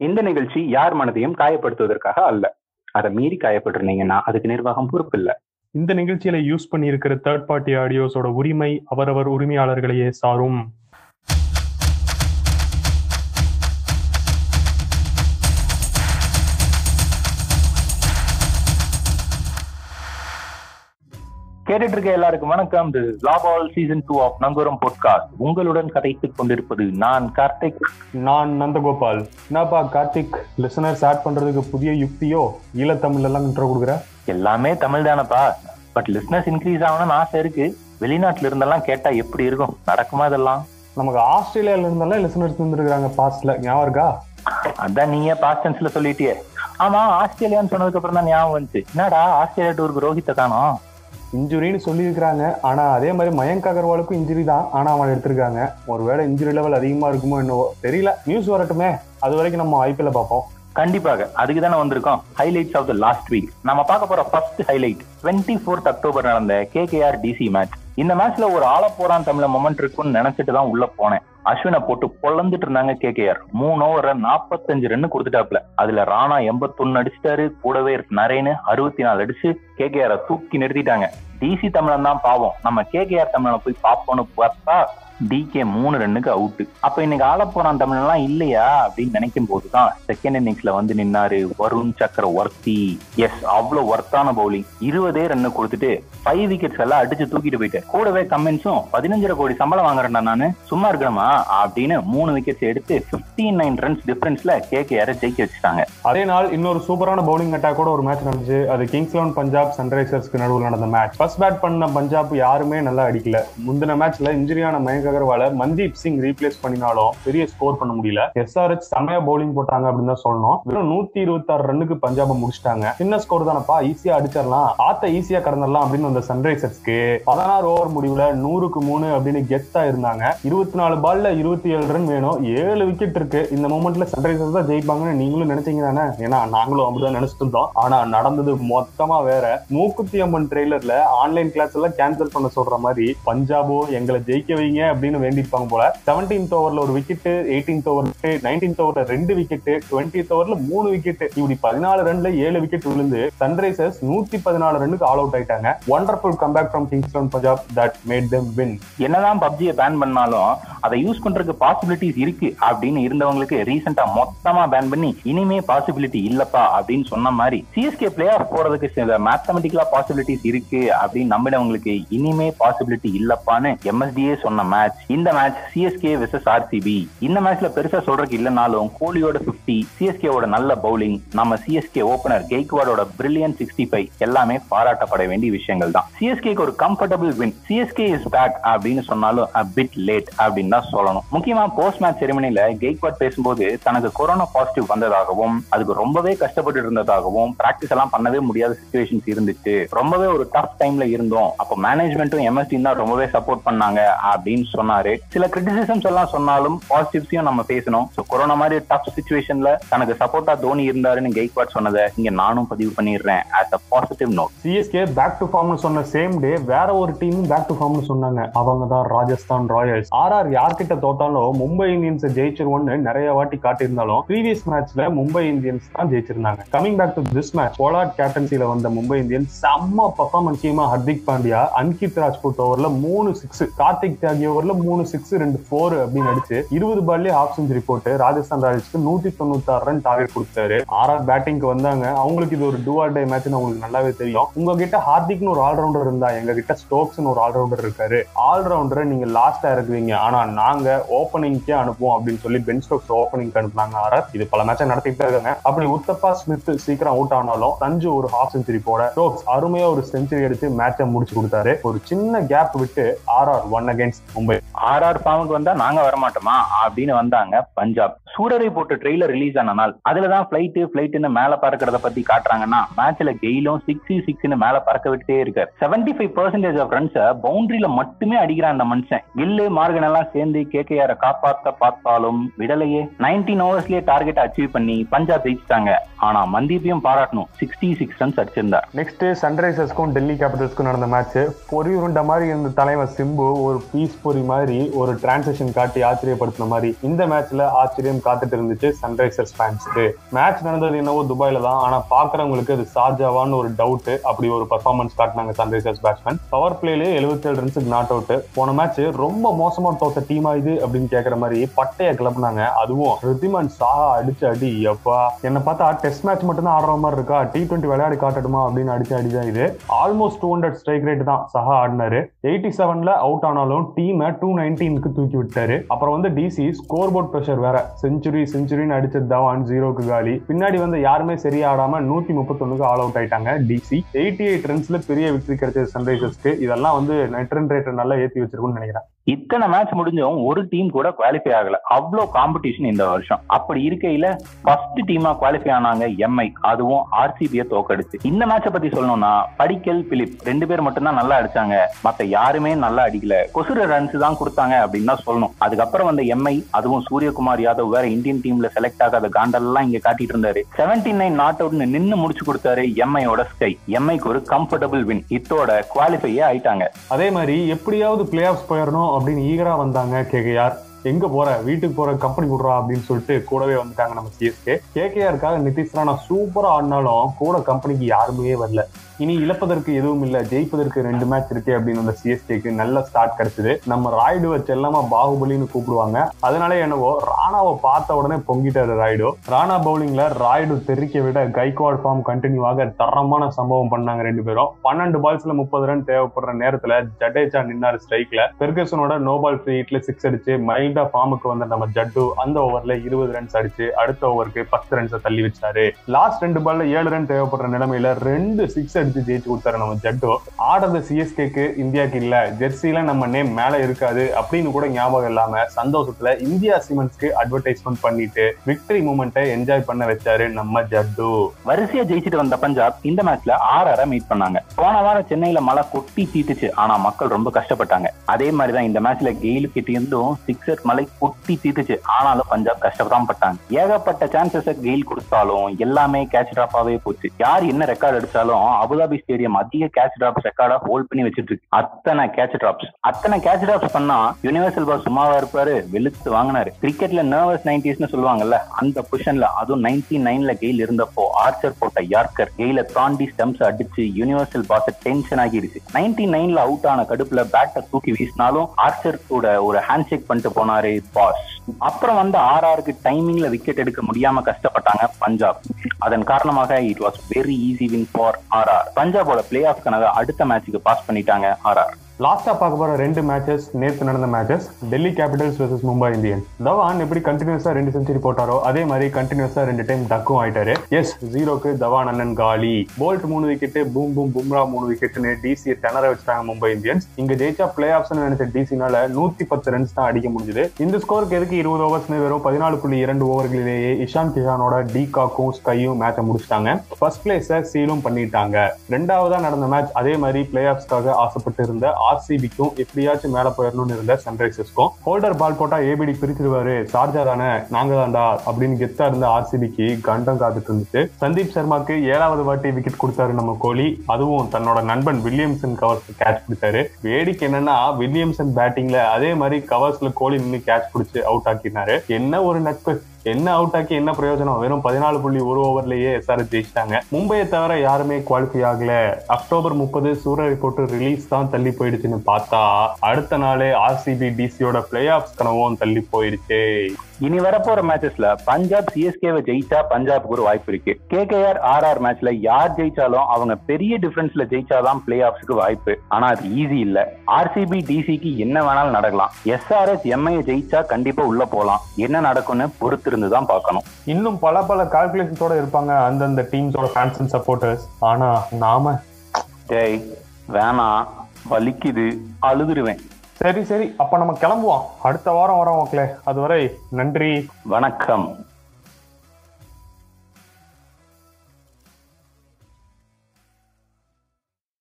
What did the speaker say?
இந்த நிகழ்ச்சி யார் மனதையும் காயப்படுத்துவதற்காக அல்ல. அதை மீறி காயப்பட்டிருந்தீங்கன்னா அதுக்கு நிர்வாகம் பொறுப்பு இல்ல. இந்த நிகழ்ச்சியில யூஸ் பண்ணியிருக்கிற தேர்ட் பார்ட்டி ஆடியோஸோட உரிமை அவரவர் உரிமையாளர்களையே சாரும். கேட்டுட்டு இருக்க எல்லாருக்கும் வணக்கம். Is லாபால் season two of Nangooram podcast உங்களுடன் கதைத்துக் கொண்டிருப்பது நான் கார்த்திக். நான் நந்தகோபால். என்னப்பா கார்த்திக்? லிசனர்ஸ் ஆட் பண்றதுக்கு புதிய யுக்தியோ ஈழத்தமிழ் எல்லாம் இன்ட்ரோ கொடுக்குற? எல்லாமே தமிழ் தானப்பா. பட் லிஸ்னஸ் இன்க்ரீஸ் ஆகணும்னு ஆசை இருக்கு. வெளிநாட்டுல இருந்தெல்லாம் கேட்டா எப்படி இருக்கும்? நடக்குமா இதெல்லாம்? நமக்கு ஆஸ்திரேலியால இருந்தெல்லாம் லிசனர்ஸ் இருந்திருக்காங்க பாஸ்ட்ல ஞாபகம் இருக்கா? அதான் நீயே பாஸ்ட் டென்ஸ்ல சொல்லிட்டியே. ஆமா ஆஸ்திரேலியான்னு சொன்னதுக்கு அப்புறம் தான் ஞாபகம் வந்துச்சு. என்னடா ஆஸ்திரேலியா டூருக்கு ரோஹித்தை காணோம்? இன்ஜுரின்னு சொல்லியிருக்கிறாங்க. ஆனால் அதே மாதிரி மயங்க் அகர்வாலுக்கும் இன்ஜுரி தான். ஆனால் அவன் எடுத்திருக்காங்க. ஒருவேளை இன்ஜுரி லெவல் அதிகமாக இருக்குமோ என்னவோ தெரியல. நியூஸ் வரட்டுமே. அது வரைக்கும் நம்ம ஐபிஎல் பார்ப்போம். கண்டிப்பாக. அதுக்கு தானே வந்திருக்கோம். Highlights of the last week நம்ம பார்க்க போற first highlight twenty fourth October நடந்த கேகேஆர் டிசி மேட்ச் இந்த மேட்ச்ல ஒரு ஆள போறான் தமிழ மொமெண்ட் இருக்கும்னு நினைச்சிட்டு தான் உள்ள போனேன். அஸ்வினை போட்டு பொழந்துட்டு இருந்தாங்க கேகேஆர். மூணு ஓவரை நாற்பத்தஞ்சு ரன் கொடுத்துட்டாப்ல அதுல ராணா எண்பத்தொன்னு அடிச்சிட்டாரு. கூடவே நரேனு அறுபத்தி நாலு அடிச்சு கேகேஆரை தூக்கி நிறுத்திட்டாங்க. டிசி தமிழன் தான் பாவம். நம்ம கேகேஆர் தமிழனை போய் பார்ப்போம்னு பார்த்தா டிகே மூணு ரன்னுக்கு அவுட் அப்ப இன்னைக்கு ஆள போறான் தமிழ்லாம் இல்லையா அப்படின்னு நினைக்கும் போதுதான் செகண்ட் இன்னிங்ஸ்ல வந்து நின்னாரு வருண் சக்கர ஒர்த்தி எஸ் அவ்வளவு ஒர்த்தான பவுலிங் இருபதே ரன் கொடுத்துட்டு ஃபைவ் விக்கெட்ஸ் எல்லாம் அடிச்சு தூக்கிட்டு போயிட்டு கூடவே கமெண்ட்ஸும் பதினஞ்சரை கோடி சம்பளம் வாங்குறேன்டா நானு. சும்மா இருக்கணுமா? அப்படின்னு மூணு விக்கெட்ஸ் எடுத்து பிப்டீன் நைன் ரன்ஸ் டிஃபரன்ஸ்ல கேகேஆர் ஜெயிக்க வச்சுட்டாங்க. அதே நாள் இன்னொரு சூப்பரான பவுலிங் அட்டாக் கூட ஒரு மேட்ச் நடந்துச்சு. அது கிங்ஸ் லெவன் பஞ்சாப் சன்ரைசர்ஸ்க்கு நடுவில் நடந்த மேட்ச் ஃபர்ஸ்ட் பேட் பண்ண பஞ்சாப் யாருமே நல்லா அடிக்கல. முந்தின மேட்ச்ல இன்ஜுரியான மயங்க அகர்வால மன்தீப் சிங் ரீப்ளேஸ் பண்ணினாலும் பெரிய ஸ்கோர் பண்ண முடியல. எஸ்ஆர்எச் செமையா பவுலிங் போட்டாங்க அப்படின்னு தான் சொல்லணும். வெறும் நூத்தி இருபத்தி ஆறு ரன்னுக்கு பஞ்சாப முடிச்சிட்டாங்க. சின்ன ஸ்கோர் தானப்பா ஈஸியா அடிச்சிடலாம். ஆத்த ஈஸியா கடந்துடலாம் அப்படின்னு வந்த சன்ரைசர்ஸ்க்கு பதினாறு ஓவர் முடிவுல நூறுக்கு மூணு அப்படின்னு கெத்தா இருந்தாங்க. இருபத்தி நாலு பால்ல இருபத்தி ஏழு ரன் வேணும். ஏழு விக்கெட் இருக்கு. இந்த மூமெண்ட்ல சன்ரைசர்ஸ் தான் ஜெயிப்பாங்கன்னு நீங்களும் நினைச்சீங்க தானே? ஏன்னா நாங்களும் அப்படிதான் நினைச்சிட்டு இருந்தோம். ஆனா நடந்தது மொத்தமா வேற. மூக்குத்தி அம்மன் ட்ரெய்லர்ல ஆன்லைன் கிளாஸ் எல்லாம் கேன்சல் பண்ண சொல்ற மாதிரி பஞ்சாபோ எங்களை ஜெயிக்க வைங்க அப்படின்னு வேண்டிப்பாங்க போல. செவன்டீன்த் ஓவர்ல ஒரு விக்கெட் எயிட்டீன்த் ஓவர் நைன்டீன்த் ஓவர்ல ரெண்டு விக்கெட் டுவெண்ட்டித் ஓவர்ல மூணு விக்கெட் இப்படி பதினாலு ரன்ல ஏழு விக்கெட் விழுந்து சன்ரைசர்ஸ் நூத்தி பதினாலு ரன்னுக்கு ஆல் அவுட் ஆயிட்டாங்க. Wonderful comeback from Kings Eleven Punjab that made them win என்னதான் பப்ஜியை பேன் பண்ணாலும் அதை யூஸ் பண்றதுக்கு பாசிபிலிட்டிஸ் இருக்கு அப்படின்னு இருந்தவங்களுக்கு ரீசெண்டா மொத்தமா பேன் பண்ணி இனிமே பாசிபிலிட்டி இல்லப்பா அப்படின்னு சொன்ன மாதிரி சிஎஸ்கே பிளே ஆஃப் போறதுக்கு சில மேத்தமெட்டிக்கலா பாசிபிலிட்டிஸ் இருக்கு அப்படின்னு நம்பினவங்களுக்கு இனிமே பாசிபிலிட்டி இல்லப்பான்னு எம்எஸ்டியே சொன்ன மாதிரி மேட்ச் இந்த மேட்ச் சிஎஸ்கே விசஸ் ஆர்சிபி இந்த மேட்ச்ல பெருசா சொல்றதுக்கு இல்லைனாலும் கோலியோட பிப்டி சிஎஸ்கேவோட நல்ல பவுலிங் நம்ம சிஎஸ்கே ஓபனர் கெய்க்வாடோட பிரில்லியன் சிக்ஸ்டி ஃபைவ் எல்லாமே பாராட்டப்பட வேண்டிய விஷயங்கள் தான். சிஎஸ்கேக்கு ஒரு comfortable win CSK is back அப்படின்னு சொன்னாலும் a bit லேட் அப்படின்னு தான் சொல்லணும். முக்கியமா போஸ்ட் மேட்ச் செரிமனில கெய்க்வாட் பேசும்போது தனக்கு கொரோனா பாசிட்டிவ் வந்ததாகவும் அதுக்கு ரொம்பவே கஷ்டப்பட்டு இருந்ததாகவும் பிராக்டிஸ் எல்லாம் பண்ணவே முடியாத சுச்சுவேஷன்ஸ் இருந்துச்சு. ரொம்பவே ஒரு டஃப் டைம்ல இருந்தோம். அப்போ மேனேஜ்மெண்ட்டும் எம்எஸ்டி தான் ரொம்பவே சப்போர்ட் பண்ணாங்க அப்படின்னு சொன்னாரு. சில கிரிட்டிசிசம்ஸ் எல்லாம் சொன்னாலும் பாசிட்டிவ்ஸையும் நம்ம பேசணும். ஸோ கொரோனா மாதிரி டஃப் சுச்சுவேஷன்ல தனக்கு சப்போர்ட்டா தோனி இருந்தாருன்னு கெய்க்வாட் சொன்னதை இங்க நானும் பதிவு பண்ணிடுறேன் as a positive note CSK back to ஃபார்ம்னு சொன்ன சேம் டே வேற ஒரு டீமும் பேக் டு ஃபார்ம்னு சொன்னாங்க. அவங்க தான் ராஜஸ்தான் ராயல்ஸ். ஆர் ஆர் யார்கிட்ட தோத்தாலும் மும்பை இந்தியன்ஸ் ஜெயிச்சிருவோம்னு நிறைய வாட்டி காட்டியிருந்தாலும் ப்ரீவியஸ் மேட்ச்ல மும்பை இந்தியன்ஸ் தான் ஜெயிச்சிருந்தாங்க. Coming back to this match Pollard கேப்டன்சில வந்த மும்பை இந்தியன்ஸ் செம்ம பர்ஃபார்மன்ஸ் ஹர்திக் பாண்டியா அன்கித் ராஜ்புட் ஓவர்ல மூணு சிக்ஸ் கார்த்திக் தியாகி ஓவர்ல மூணு சிக்ஸ் ரெண்டு ஃபோர் அப்படின்னு அடிச்சு இருபது பால்லே ஹாஃப் செஞ்சுரி போட்டு ராஜஸ்தான் ராயல்ஸ்க்கு நூத்தி தொண்ணூத்தி ஆறு ரன் டார்கெட் கொடுத்தாரு ஆர்ஆர் பேட்டிங்க்கு வந்தாங்க. அவங்களுக்கு இது ஒரு டூ ஆர் டே மேட்ச்னு அவங்களுக்கு நல்லாவே தெரியும். உங்ககிட்ட ஹார்திக்னு ஒரு ஆல்ரவுண்டர் இருந்தா எங்க கிட்ட ஸ்டோக்ஸ்னு ஒரு ஆல்ரவுண்டர் இருக்காரு. ஆல்ரவுண்டரை நீங்க லாஸ்டா இருக்குவீங்க ஆனா நாங்க ஓப்பனிங்க்கே அனுப்புவோம் அப்படின்னு சொல்லி பென் ஸ்டோக்ஸ் ஓப்பனிங் அனுப்புனாங்க ஆர்ஆர் இது பல மேட்சை நடத்திட்டு இருக்காங்க. அப்படி உத்தப்பா ஸ்மித் சீக்கிரம் அவுட் ஆனாலும் சஞ்சு ஒரு ஹாஃப் செஞ்சுரி போட ஸ்டோக்ஸ் அருமையா ஒரு செஞ்சுரி அடிச்சு மேட்சை முடிச்சு கொடுத்தாரு. ஒரு சின்ன கேப் விட்டு ஆர்ஆர் ஒன் அகேன்ஸ்ட் மும்பை. ஆர் ஃபார்முக்கு வந்தா நாங்க வரமாட்டோமா? அப்படின்னு வந்தாங்க பஞ்சாப். சூரரை போட்டு ட்ரெய்லர் ரிலீஸ் ஆன நாள். அதுலதான் பிளைட்டு பிளைட்னு மேல பறக்கிறத பத்தி காட்டுறாங்கன்னா மேட்ச்ல கெயிலும் சிக்ஸ் சிக்ஸ்னு மேல பறக்க விட்டே இருக்காரு. செவன்டி ஃபைவ் பர்சன்டேஜ் ஆஃப் ரன்ஸை பவுண்டரியில மட்டுமே அடிக்கிறான் அந்த மனுஷன். கில்லு மார்கன் எல்லாம் சேர்ந்து கேகேஆர காப்பாத்த பார்த்தாலும் விடலையே. நைன்டீன் ஓவர்ஸ்லயே டார்கெட் அச்சீவ் பண்ணி பஞ்சாப் ஜெயிச்சிட்டாங்க. ஆனா மந்தீப்பையும் பாராட்டணும். சிக்ஸ்டி சிக்ஸ் ரன்ஸ் அடிச்சிருந்தார். நெக்ஸ்ட் சன்ரைசர்ஸ்க்கும் டெல்லி கேபிட்டல்ஸ்க்கும் நடந்த மேட்ச் பொறி உருண்ட மாதிரி இருந்த தலைவர் சிம்பு ஒரு பீஸ் பொறி ஸ்டோரி மாதிரி ஒரு டிரான்சாக்ஷன் காட்டி ஆச்சரியப்படுத்தின மாதிரி இந்த மேட்ச்ல ஆச்சரியம் காத்துட்டு இருந்துச்சு சன்ரைசர்ஸ் ஃபேன்ஸ்க்கு மேட்ச் நடந்தது என்னவோ துபாயில தான். ஆனா பாக்குறவங்களுக்கு அது சார்ஜாவான்னு ஒரு டவுட் அப்படி ஒரு பர்ஃபார்மன்ஸ் காட்டினாங்க சன்ரைசர்ஸ் பேட்ஸ்மேன் பவர் பிளேலே எழுபத்தி ஏழு ரன்ஸுக்கு நாட் அவுட் போன மேட்ச் ரொம்ப மோசமா தோத்த டீமா இது அப்படின்னு கேக்குற மாதிரி பட்டைய கிளப்புனாங்க. அதுவும் ரித்திமன் சாஹா அடிச்சு அடி எப்பா. என்ன பார்த்தா டெஸ்ட் மேட்ச் மட்டும் தான் ஆடுற மாதிரி இருக்கா? டி டுவெண்ட்டி விளையாடி காட்டட்டுமா அப்படின்னு அடிச்சு அடிதான் இது. Almost two hundred strike rate தான் சஹா ஆடினாரு. எயிட்டி செவன்ல அவுட் ஆனாலும் டீமை டூ நைன்டீனுக்கு தூக்கி விட்டாரு அப்புறம் வந்து டிசி ஸ்கோர் போர்ட் ப்ரெஷர் வேற. செஞ்சுரி செஞ்சுரின்னு அடிச்சது தவான் ஜீரோக்கு காலி. பின்னாடி வந்து யாருமே சரியாடாம நூத்தி முப்பத்தொன்னுக்கு ஆல் அவுட் ஆயிட்டாங்க டிசி எயிட்டி எயிட் ரன்ஸ்ல பெரிய விக்டரி கிடைச்சது சன்ரைசர்ஸ்க்கு இதெல்லாம் வந்து நெட் ரன் ரேட்டை நல்லா ஏற்றி வச்சிருக்கும்னு நினைக்கிறேன். இத்தனை மேட்ச் முடிஞ்சும் ஒரு டீம் கூட குவாலிஃபை ஆகல. அவ்வளோ காம்படிஷன் இந்த வருஷம். அப்படி இருக்கையில ஃபர்ஸ்ட் டீமா குவாலிஃபை ஆனாங்க எம்ஐ அதுவும் ஆர்சிபியை தோக்கடிச்சு இந்த மேட்சை பத்தி சொல்லணும்னா படிக்கல் பிலிப் ரெண்டு பேர் மட்டும்தான் நல்லா அடிச்சாங்க. மத்த யாருமே நல்லா அடிக்கல. கொசுர ரன்ஸ் தான் கொடுத்தாங்க அப்படின்னு தான் சொல்லணும். அதுக்கப்புறம் வந்த எம்ஐ அதுவும் சூரியகுமார் யாதவ் வேற இந்தியன் டீம்ல செலக்ட் ஆகாத காண்டெல்லாம் இங்க காட்டிட்டு இருந்தாரு. செவன்டி நைன் நாட் அவுட்னு நின்னு முடிச்சு கொடுத்தாரு எம்ஐயோட ஸ்கை எம்ஐக்கு ஒரு கம்ஃபர்டபுள் வின் இத்தோட குவாலிஃபையே ஆயிட்டாங்க. அதே மாதிரி எப்படியாவது பிளே ஆஃப் போயிடணும் அப்படின்னு ஈகரா வந்தாங்க கேகேஆர். எங்க போற? வீட்டுக்கு போற கம்பெனி கொடுறா அப்படின்னு சொல்லிட்டு கூடவே வந்துட்டாங்க நம்ம சிஎஸ்கே கேகேஆருக்காக நிதிஷ்ரா நான் சூப்பரா ஆடினாலும் கூட கம்பெனிக்கு யாருமே வரல. இனி இழப்பதற்கு எதுவும் இல்ல. ஜெயிப்பதற்கு ரெண்டு மேட்ச் இருக்கு அப்படின்னு அந்த சிஎஸ்கேக்கு நல்ல ஸ்டார்ட் கிடைச்சது. நம்ம ராய்டு வச்சு பாகுபலின்னு கூப்பிடுவாங்க. அதனால என்னவோ ராணாவை பார்த்த உடனே பொங்கிட்டாரு ராய்டு. ராணா பவுலிங்ல ராய்டு தெரிக்க விட கைக்வாட் ஃபார்ம் கண்டினியூ ஆக தரமான சம்பவம் பண்ணாங்க ரெண்டு பேரும். பன்னெண்டு பால்ஸ்ல முப்பது ரன் தேவைப்படுற நேரத்துல ஜடேஜா நின்னாரு ஸ்ட்ரைக்ல பெர்கசனோட நோ பால் ஃப்ரீ ஹிட்ல சிக்ஸ் அடிச்சு மைல்டா ஃபார்முக்கு வந்த நம்ம ஜட்டு அந்த ஓவர்ல இருபது ரன்ஸ் அடிச்சு அடுத்த ஓவருக்கு பத்து ரன்ஸை தள்ளி வச்சாரு. லாஸ்ட் ரெண்டு பால்ல ஏழு ரன் தேவைப்படுற நிலைமையில ரெண்டு சிக்ஸ் அடிச்சு ஜெயிச்சு கொடுத்தாரு நம்ம ஜட்டோ. ஆடுறது சிஎஸ்கேக்கு இந்தியாக்கு இல்ல. ஜெர்சில நம்ம நேம் மேல இருக்காது அப்படின்னு கூட ஞாபகம் இல்லாம சந்தோஷத்துல இந்தியா சிமெண்ட்ஸ்க்கு அட்வர்டைஸ்மெண்ட் பண்ணிட்டு விக்டரி மூமெண்ட்டை என்ஜாய் பண்ண வச்சாரு நம்ம ஜட்டு. வரிசையா ஜெயிச்சுட்டு வந்த பஞ்சாப் இந்த மேட்ச்ல ஆறு அரை மீட் பண்ணாங்க. போன வாரம் சென்னையில மழை கொட்டி தீட்டுச்சு ஆனா மக்கள் ரொம்ப கஷ்டப்பட்டாங்க. அதே மாதிரிதான் இந்த மேட்ச்ல கெயில் கிட்ட இருந்தும் சிக்ஸர் மலை கொட்டி தீட்டுச்சு ஆனாலும் பஞ்சாப் கஷ்டப்படாம பட்டாங்க. ஏகப்பட்ட சான்சஸ் கெயில் கொடுத்தாலும் எல்லாமே கேட்ச் டிராப்பாவே போச்சு. யார் என்ன ரெக்கார்ட் அடிச்சாலும் அபுதாபி ஸ்டேடியம் அதிக கேட்ச் டிராப்ஸ் ரெக்கார்டா ஹோல்ட் பண்ணி வச்சிட்டு இருக்கு அத்தனை கேட்ச் டிராப்ஸ் அத்தனை கேட்ச் டிராப்ஸ் பண்ணா யூனிவர்சல் பாஸ் சும்மாவா இருப்பாரு வெளுத்து வாங்கினாரு. கிரிக்கெட்ல நர்வஸ் நைன்டிஸ்னு சொல்லுவாங்கல்ல அந்த பொசிஷன்ல அதுவும் நைன்டி நைன்ல கெயில் இருந்தப்போ ஆர்ச்சர் போட்ட யார்கர் கெயில தாண்டி ஸ்டெம்ஸ் அடிச்சு யூனிவர்சல் பாஸ் டென்ஷன் ஆகிடுச்சு. நைன்டி நைன்ல அவுட் ஆன கடுப்புல பேட்டை தூக்கி வீசினாலும் ஆர்ச்சர் கூட ஒரு ஹேண்ட் ஷேக் பண்ணிட்டு போனாரு பாஸ் அப்புறம் வந்து ஆர்ஆருக்கு டைமிங்ல விக்கெட் எடுக்க முடியாம கஷ்டப்பட்டாங்க பஞ்சாப். அதன் காரணமாக it was very easy win for RR பஞ்சாபோட play off கனவை அடுத்த மேட்சுக்கு பாஸ் பண்ணிட்டாங்க ஆர்ஆர் லாஸ்ட்டாக பார்க்க போகிற ரெண்டு மேட்சஸ் நேற்று நடந்த matches Delhi capitals versus Mumbai Indians Dhawan எப்படி கண்டினியூஸாக ரெண்டு செஞ்சுரி போட்டாரோ அதே மாதிரி கண்டினியூஸாக ரெண்டு டைம் டக்கும் ஆயிட்டாரு. எஸ் ஜீரோக்கு தவான் அண்ணன் காலி. போல்ட் மூணு விக்கெட்டு பூம் பூம் பும்ரா மூணு விக்கெட்னு டிசி திணற வச்சிட்டாங்க மும்பை இந்தியன்ஸ் இங்க ஜெயிச்சா பிளே ஆப்ஷன் நினைச்ச டிசினால நூத்தி பத்து ரன்ஸ் தான் அடிக்க முடிஞ்சது. இந்த ஸ்கோருக்கு எதுக்கு இருபது ஓவர்ஸ்னு வெறும் பதினாலு புள்ளி இரண்டு ஓவர்களிலேயே இஷாந்த் கிஷானோட டி காக்கும் ஸ்கையும் மேட்சை முடிச்சிட்டாங்க. ஃபர்ஸ்ட் பிளேஸை சீலும் பண்ணிட்டாங்க. ரெண்டாவதா நடந்த மேட்ச் அதே மாதிரி பிளே ஆஃப்ஸ்க்காக ஆசைப்பட்டு இருந்த ஆர்சிபிக்கும் எப்படியாச்சும் மேல போயிடணும்னு இருந்த சன்ரைசர்ஸ்க்கும். ஹோல்டர் பால் போட்டா ஏபிடி பிரிச்சிருவாரு. சார்ஜா தானே நாங்க தான்டா அப்படின்னு கெத்தா இருந்த ஆர்சிபிக்கு கண்டம் காத்துட்டு இருந்துச்சு. சந்தீப் சர்மாக்கு ஏழாவது வாட்டி விக்கெட் கொடுத்தாரு நம்ம கோலி. அதுவும் தன்னோட நண்பன் வில்லியம்சன் கவர்ஸ் கேட்ச் பிடிச்சாரு வேடிக்கை என்னன்னா வில்லியம்சன் பேட்டிங்ல அதே மாதிரி கவர்ஸ்ல கோலி நின்று கேட்ச் பிடிச்சு அவுட் ஆக்கினாரு. என்ன ஒரு நட்பு. என்ன அவுட் ஆக்கி என்ன பிரயோஜனம்? வெறும் பதினாலு புள்ளி ஒரு ஓவர்லயே எஸ்ஆர் ஜெயிச்சிட்டாங்க. மும்பையை தவிர யாருமே குவாலிஃபை ஆகல. அக்டோபர் முப்பது சூரிய போட்டு ரிலீஸ் தான் தள்ளி போயிடுச்சுன்னு பார்த்தா அடுத்த நாளே ஆர்சிபி டிசியோட பிளே ஆஃப் கனவும் தள்ளி போயிடுச்சு இனி வரப்போற மேட்சஸ்ல பஞ்சாப் சிஎஸ்கேவை ஜெயிச்சா பஞ்சாப்க்கு ஒரு வாய்ப்பு இருக்கு. கேகேஆர் ஆர்ஆர் மேட்ச்ல யார் ஜெயிச்சாலும் அவங்க பெரிய டிஃபரன்ஸ்ல ஜெயிச்சாதான் பிளே ஆஃப்ஸ்க்கு வாய்ப்பு. ஆனா அது ஈஸி இல்ல. ஆர்சிபி டிசிக்கு என்ன வேணாலும் நடக்கலாம். எஸ்ஆர்எஸ் எம்ஐ ஜெயிச்சா கண்டிப்பா உள்ள போலாம். என்ன நடக்கும்னு பொறுத்திருந்து தான் பார்க்கணும். இன்னும் பல பல கால்குலேஷன்ஸோட இருப்பாங்க அந்தந்த டீம்ஸோட ஃபேன்ஸ் அண்ட் சப்போர்ட்டர்ஸ் ஆனா நாம டேய் வேணாம். வலிக்குது. அழுதுருவேன். சரி சரி. அப்ப நம்ம கிளம்புவோம். அடுத்த வாரம் வரோம் மக்களே. அதுவரை நன்றி. வணக்கம்.